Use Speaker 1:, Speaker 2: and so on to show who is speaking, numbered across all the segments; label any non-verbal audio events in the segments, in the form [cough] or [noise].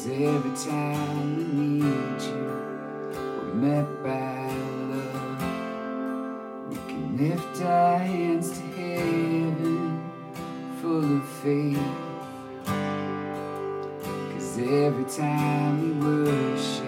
Speaker 1: Cause every time we need you, we're met by love. We can lift our hands to heaven full of faith. Cause every time we worship,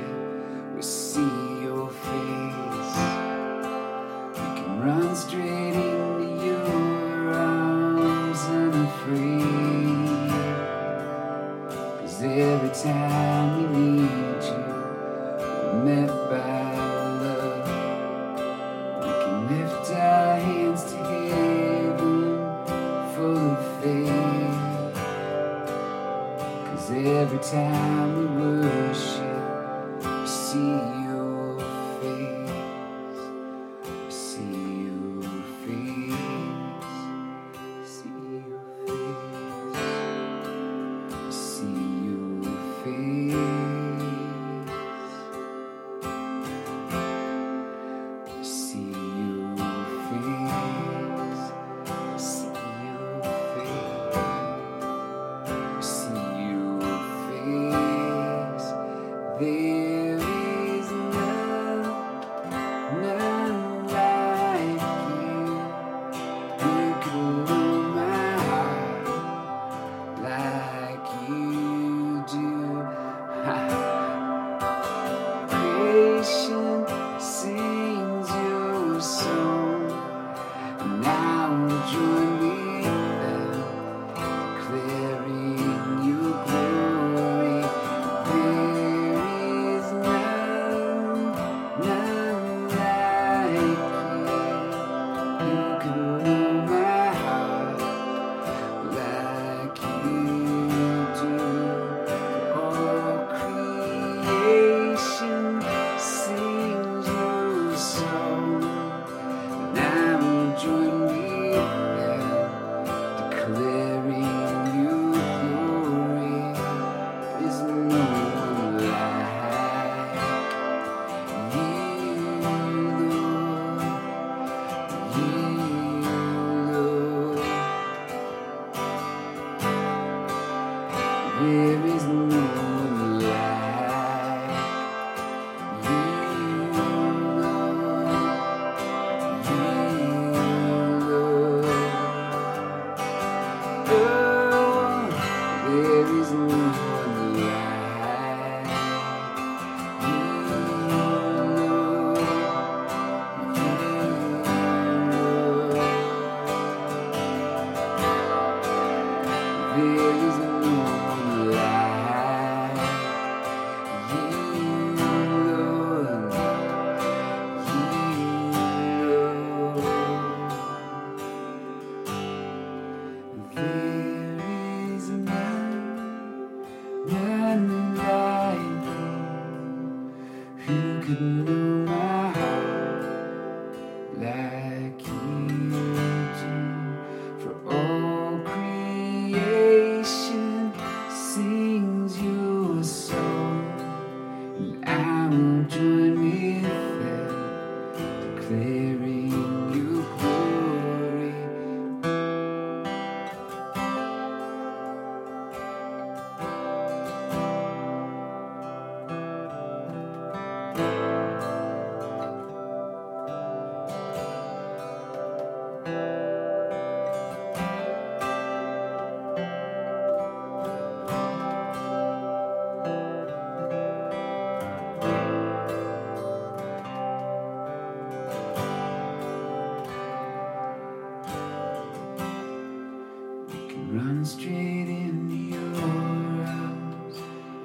Speaker 1: Straight into your arms,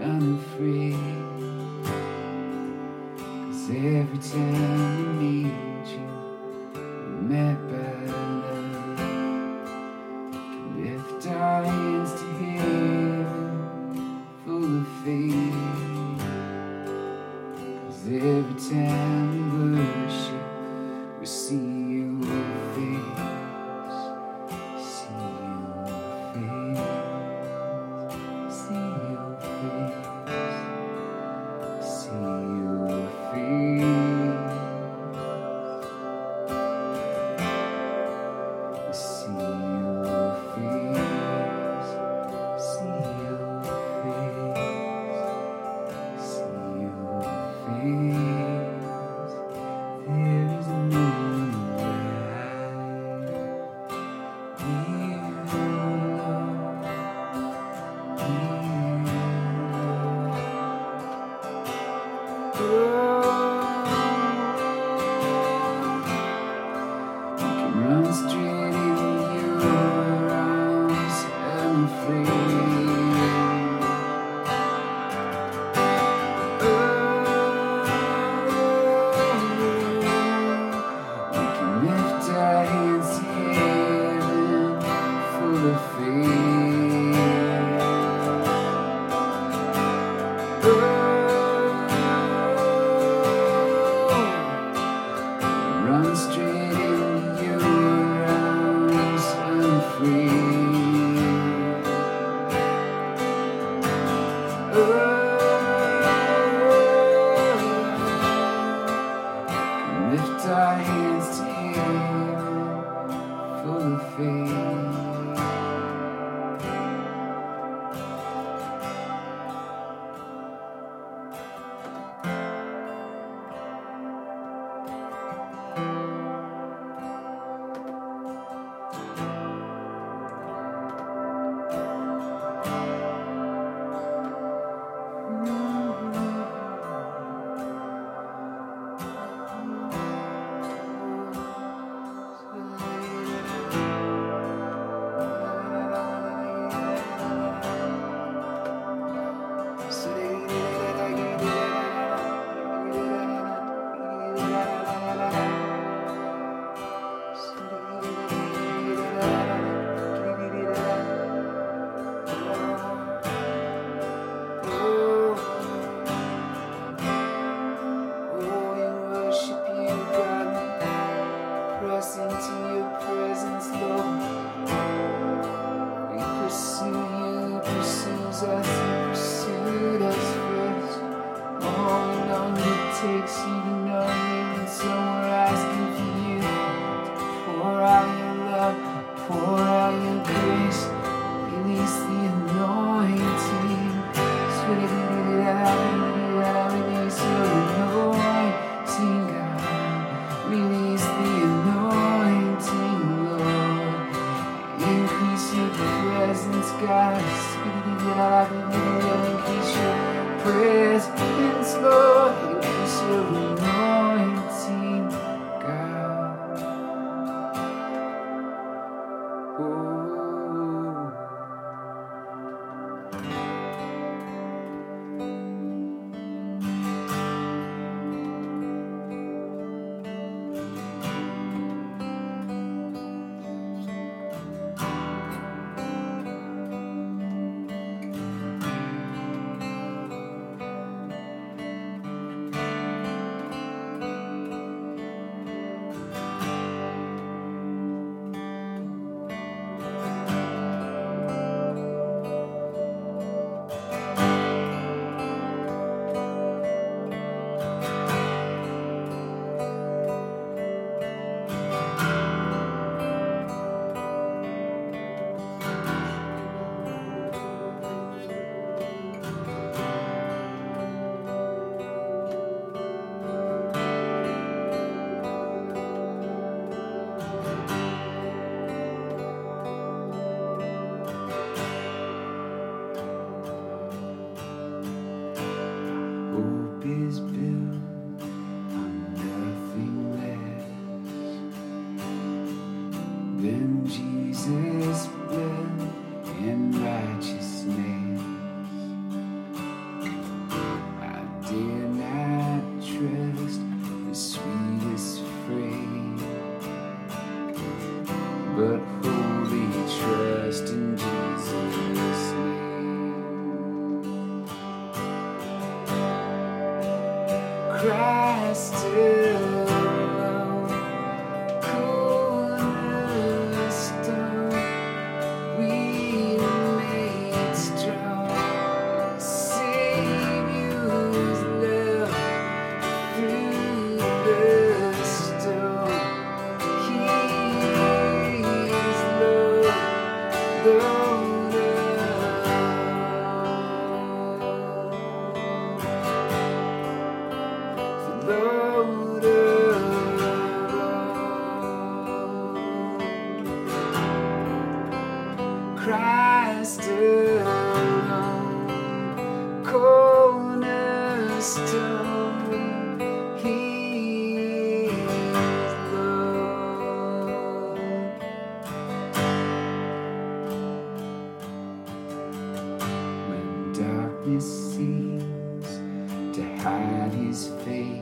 Speaker 1: unafraid. free. Cause every time. Seems to hide his face.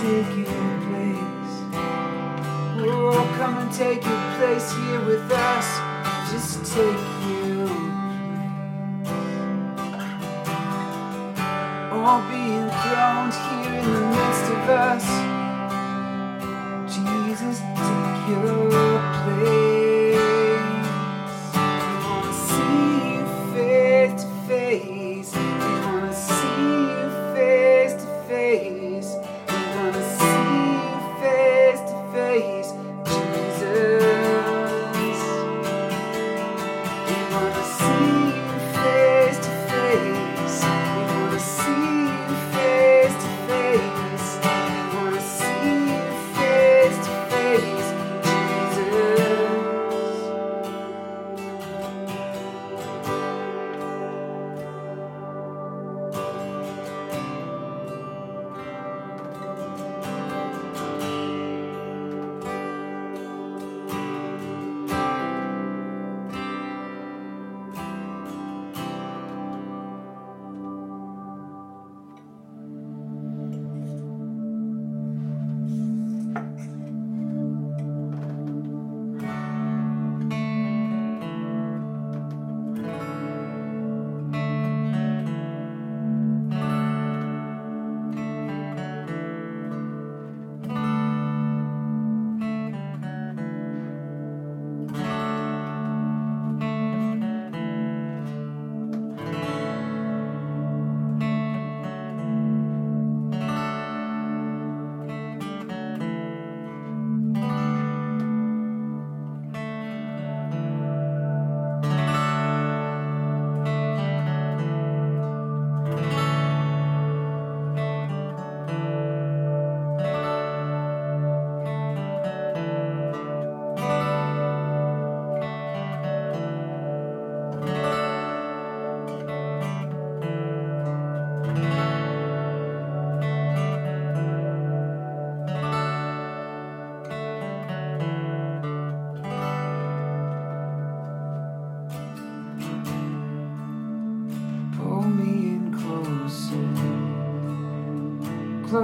Speaker 1: take your place. Oh, come and take your place here with us. Just take your place. All being crowned here in the midst of us. Jesus, take your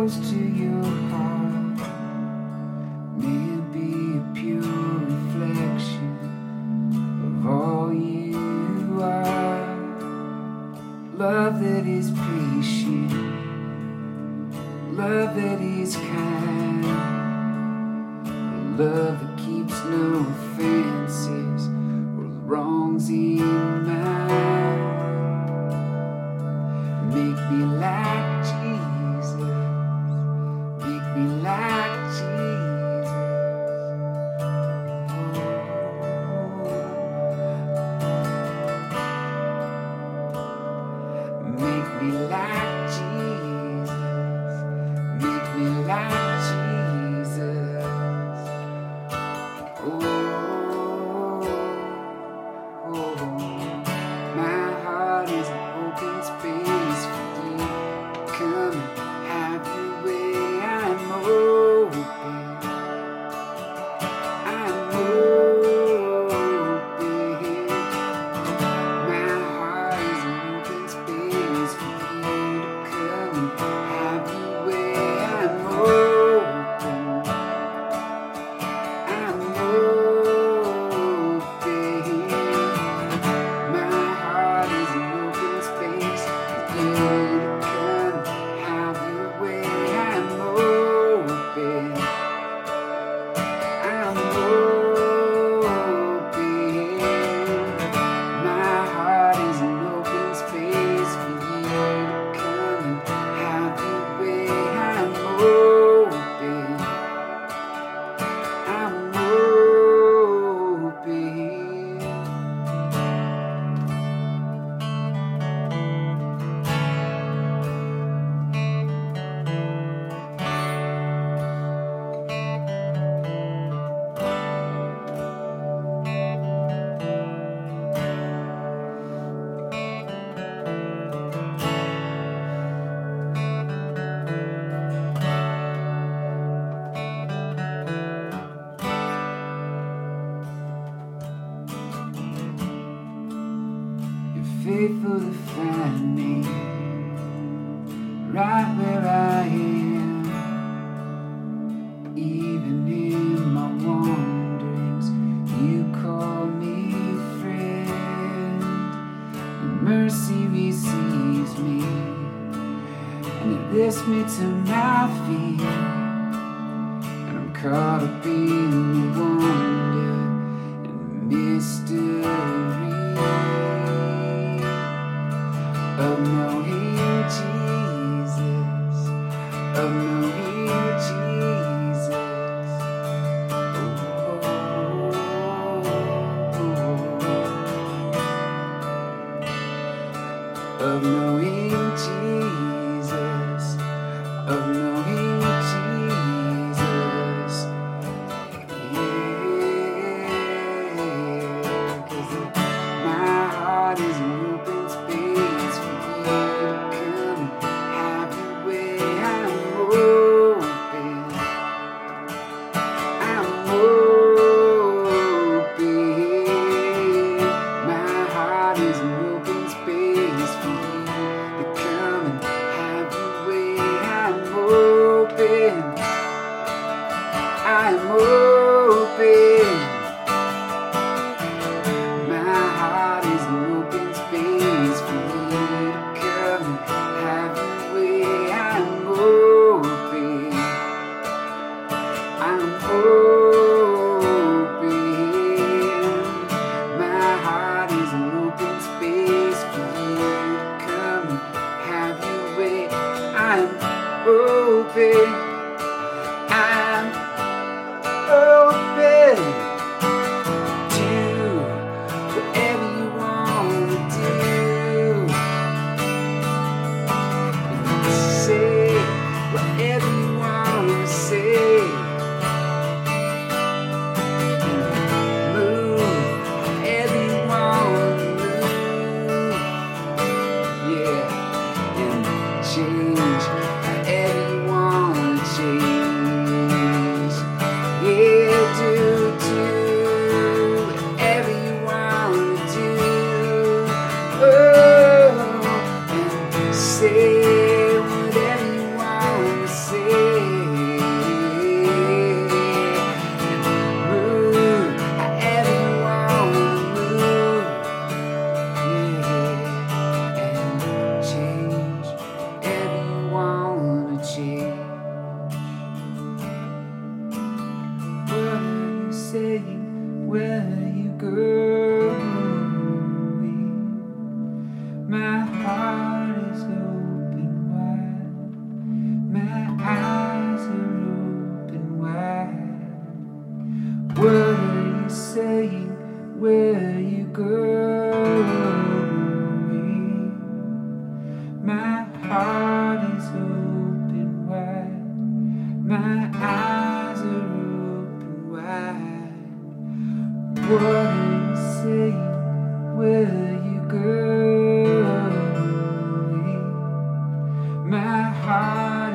Speaker 1: close to your open. I'm open. What are you? My heart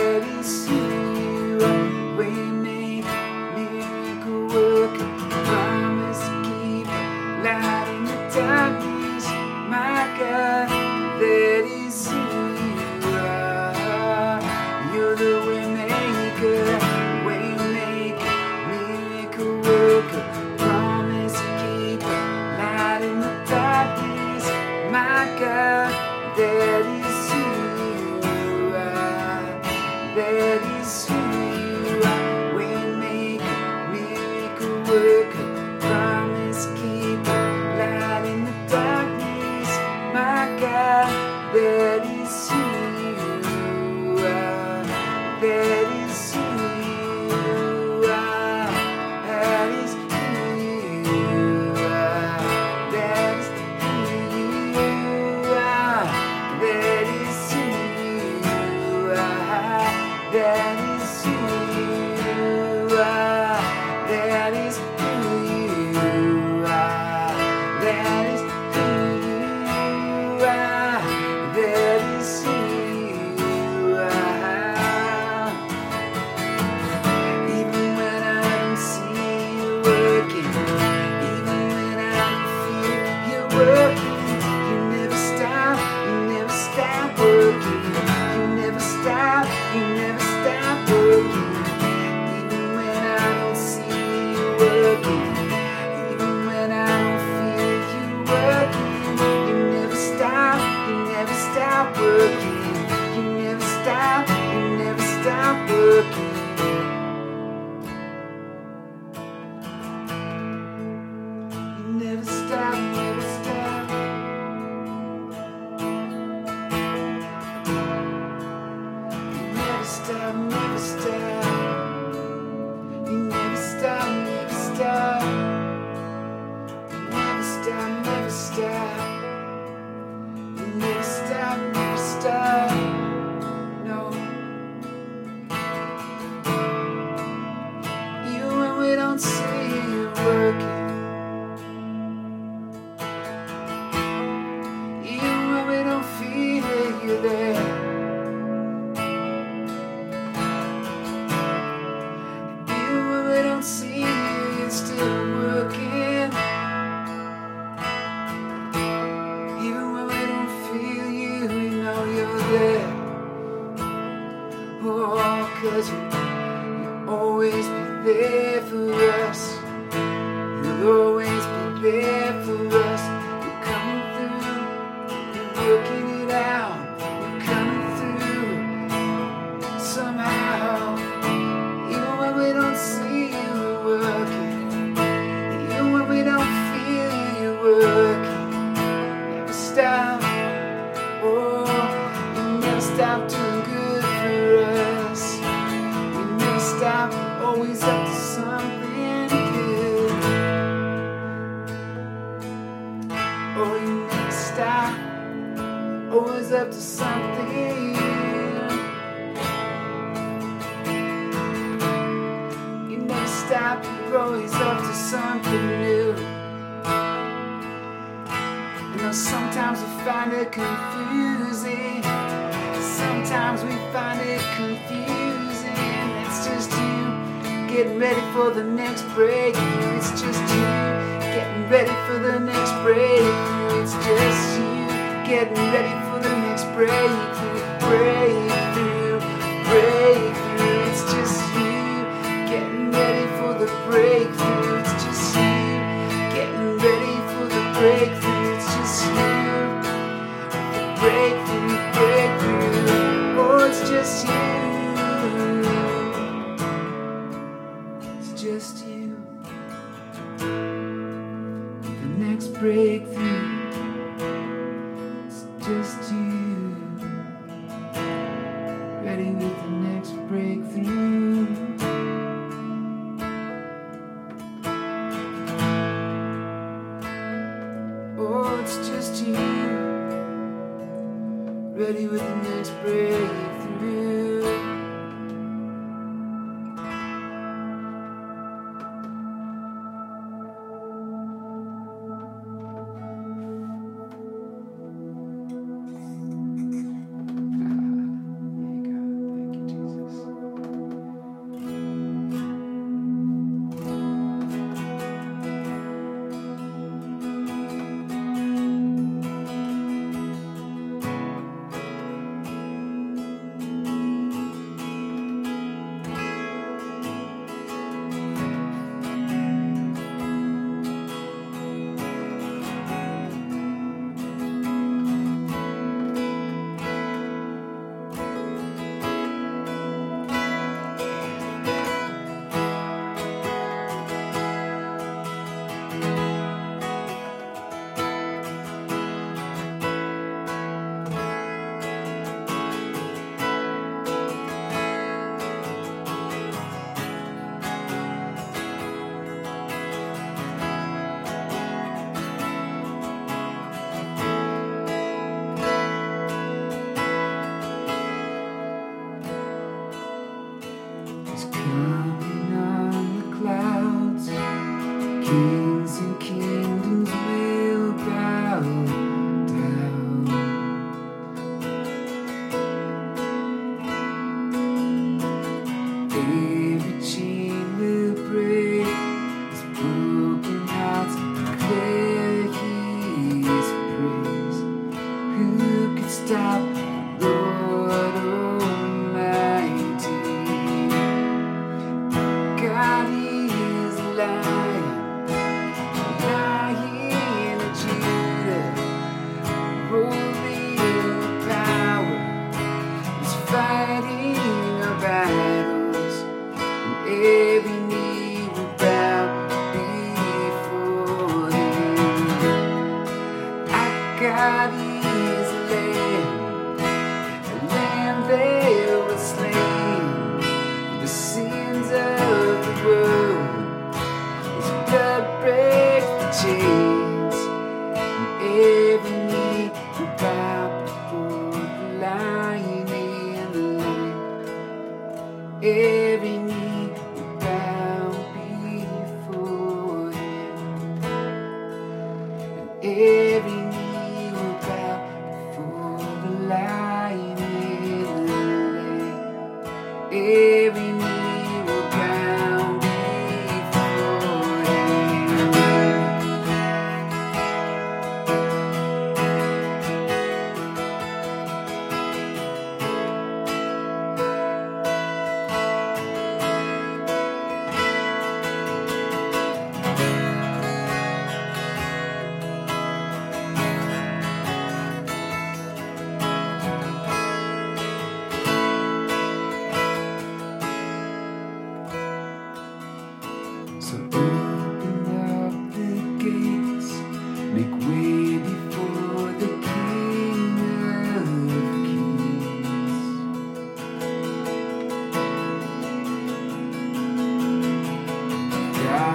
Speaker 1: didn't see you.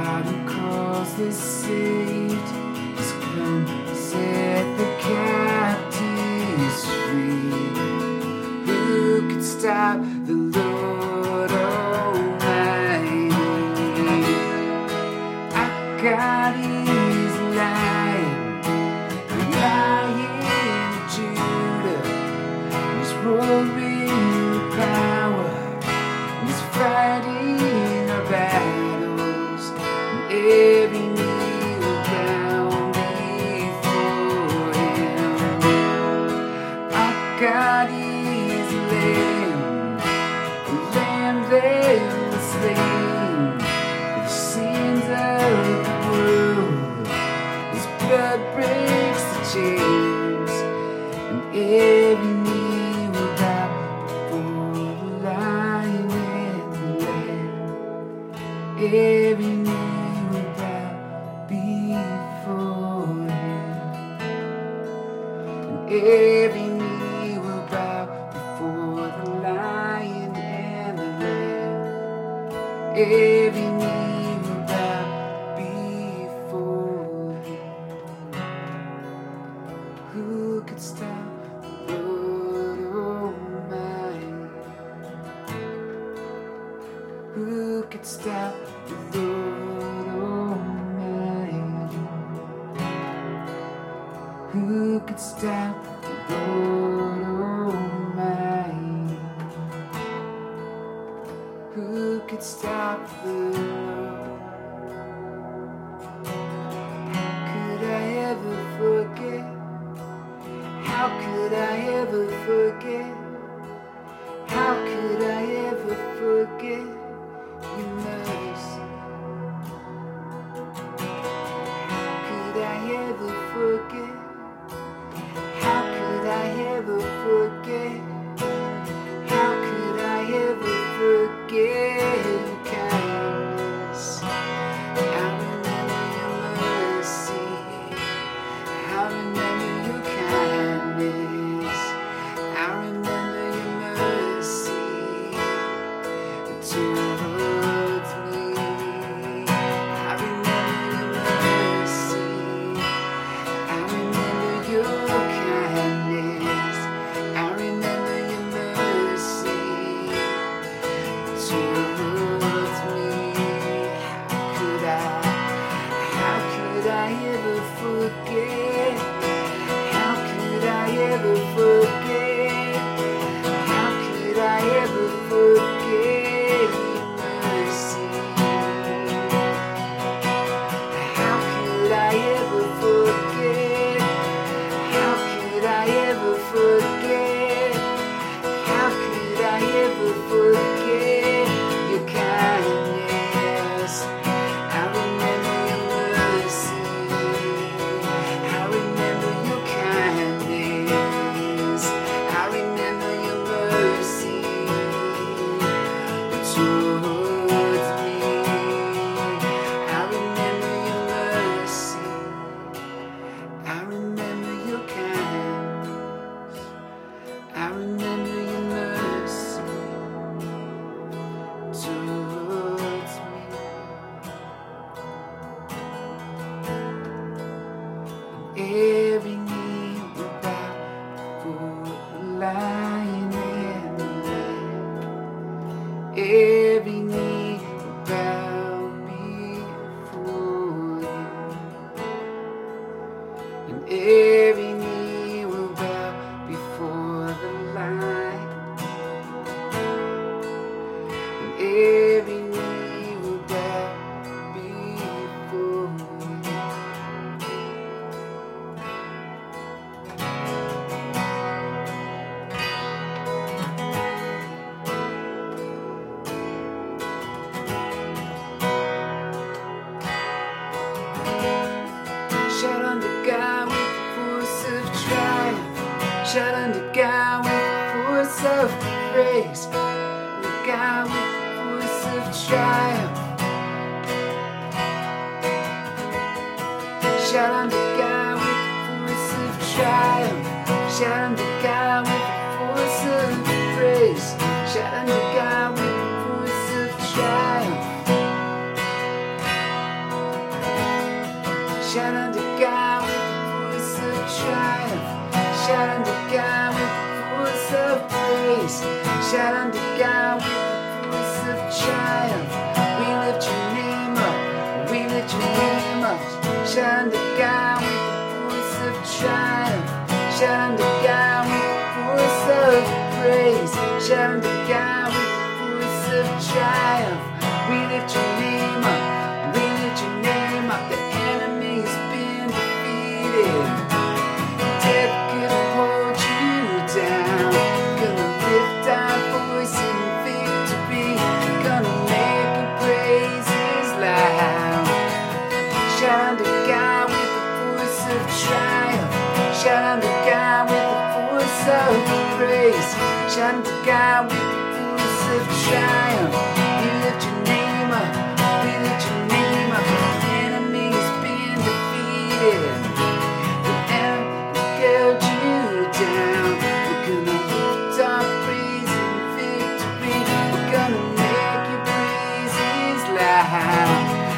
Speaker 1: God who calls the saved has come to set the captives free. Who could stop?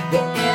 Speaker 1: The enemy's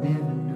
Speaker 1: never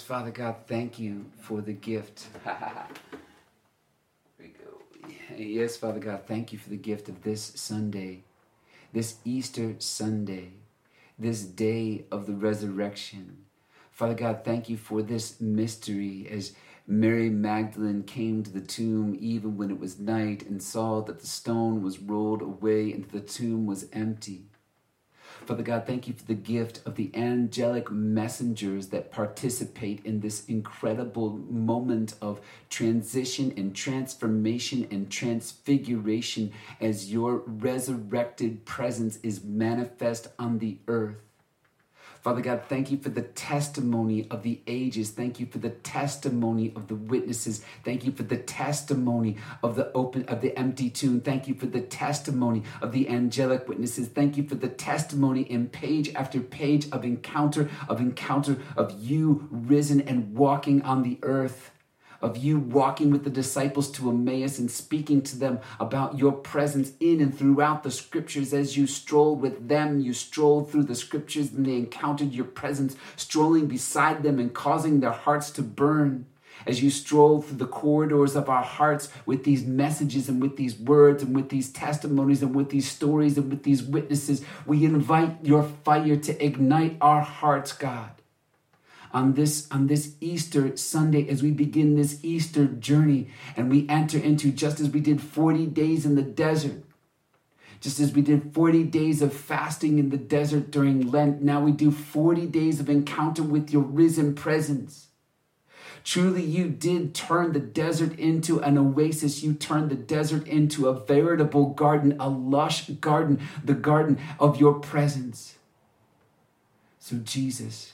Speaker 1: Father God, thank you for the gift. [laughs] we go. Yes, Father God, thank you for the gift of this Sunday, this Easter Sunday, this day of the resurrection. Father God, thank you for this mystery as Mary Magdalene came to the tomb even when it was night and saw that the stone was rolled away and the tomb was empty. Father God, thank you for the gift of the angelic messengers that participate in this incredible moment of transition and transformation and transfiguration as your resurrected presence is manifest on the earth. Father God, thank you for the testimony of the ages. Thank you for the testimony of the witnesses. Thank you for the testimony of the open of the empty tomb. Thank you for the testimony of the angelic witnesses. Thank you for the testimony in page after page of encounter of encounter of you risen and walking on the earth of you walking with the disciples to Emmaus and speaking to them about your presence in and throughout the scriptures. As you strolled with them, you strolled through the scriptures and they encountered your presence, strolling beside them and causing their hearts to burn. As you stroll through the corridors of our hearts with these messages and with these words and with these testimonies and with these stories and with these witnesses, we invite your fire to ignite our hearts, God on this on this Easter Sunday as we begin this Easter journey and we enter into just as we did 40 days in the desert just as we did 40 days of fasting in the desert during Lent now we do 40 days of encounter with your risen presence Truly, you did turn the desert into an oasis. You turned the desert into a veritable garden, a lush garden, the garden of your presence. So, Jesus,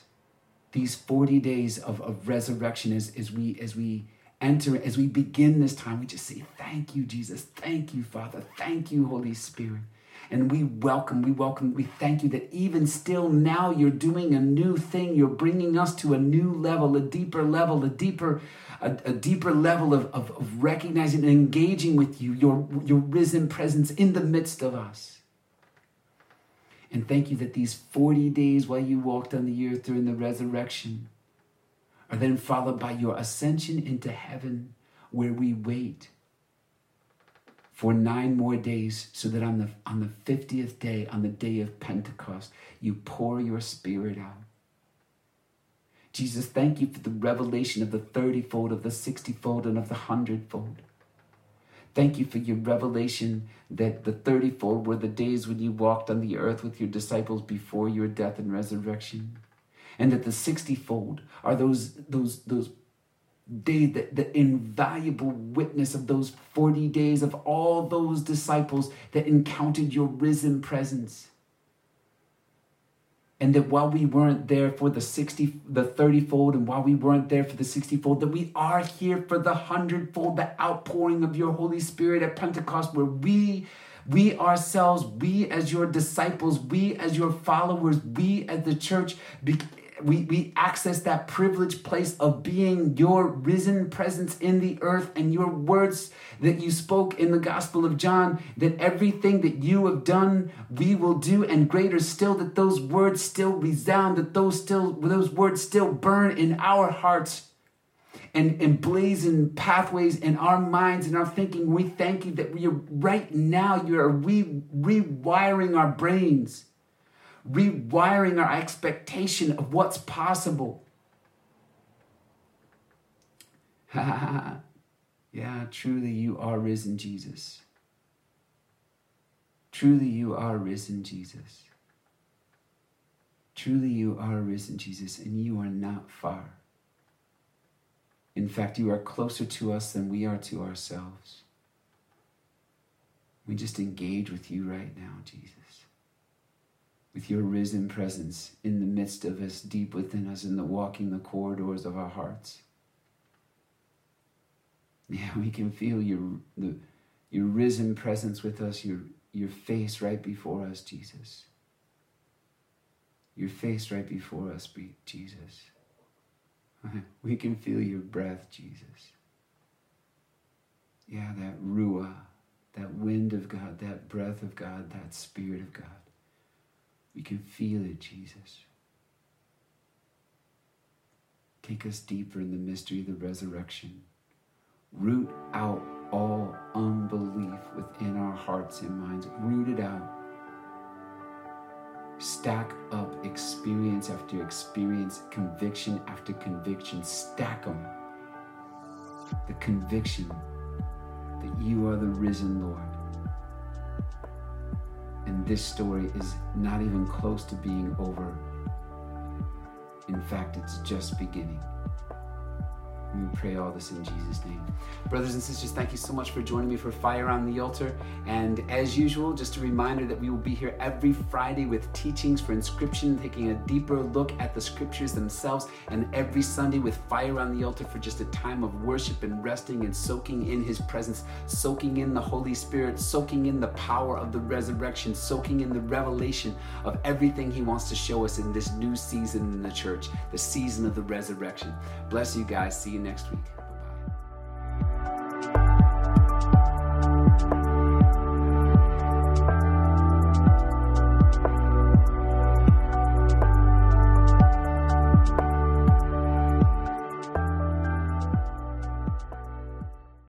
Speaker 1: these 40 days of, of resurrection as, as we as we enter as we begin this time we just say thank you jesus. Thank you father. Thank you holy spirit. And we welcome we welcome we thank you that even still now you're doing a new thing. You're bringing us to a new level a deeper level a deeper a, a deeper level of, of, of recognizing and engaging with you your your risen presence in the midst of us and thank you that these 40 days while you walked on the earth during the resurrection are then followed by your ascension into heaven, where we wait for nine more days, so that on the, on the 50th day, on the day of Pentecost, you pour your spirit out. Jesus, thank you for the revelation of the 30 fold, of the 60 fold, and of the 100 fold. Thank you for your revelation that the 30fold were the days when you walked on the earth with your disciples before your death and resurrection. And that the 60fold are those, those, those days, the, the invaluable witness of those 40 days of all those disciples that encountered your risen presence and that while we weren't there for the 60 the 30 fold and while we weren't there for the 60 fold that we are here for the 100 fold the outpouring of your holy spirit at pentecost where we we ourselves we as your disciples we as your followers we as the church we, we access that privileged place of being your risen presence in the earth and your words that you spoke in the Gospel of John that everything that you have done, we will do, and greater still, that those words still resound, that those still those words still burn in our hearts and emblazon pathways in our minds and our thinking. We thank you that we are right now, you are re- rewiring our brains rewiring our expectation of what's possible. [laughs] yeah, truly you are risen, Jesus. Truly you are risen, Jesus. Truly you are risen, Jesus, and you are not far. In fact, you are closer to us than we are to ourselves. We just engage with you right now, Jesus with your risen presence in the midst of us, deep within us, in the walking the corridors of our hearts. Yeah, we can feel your the, your risen presence with us, your your face right before us, Jesus. Your face right before us, Jesus. [laughs] We can feel your breath, Jesus. Yeah, that ruah, that wind of God, that breath of God, that spirit of God. We can feel it, Jesus. Take us deeper in the mystery of the resurrection. Root out all unbelief within our hearts and minds. Root it out. Stack up experience after experience, conviction after conviction. Stack them. The conviction that you are the risen Lord. And this story is not even close to being over. In fact, it's just beginning. We pray all this in Jesus' name. Brothers and sisters, thank you so much for joining me for Fire on the Altar. And as usual, just a reminder that we will be here every Friday with teachings for inscription, taking a deeper look at the scriptures themselves, and every Sunday with Fire on the Altar for just a time of worship and resting and soaking in His presence, soaking in the Holy Spirit, soaking in the power of the resurrection, soaking in the revelation of everything He wants to show us in this new season in the church, the season of the resurrection. Bless you guys. See you next week.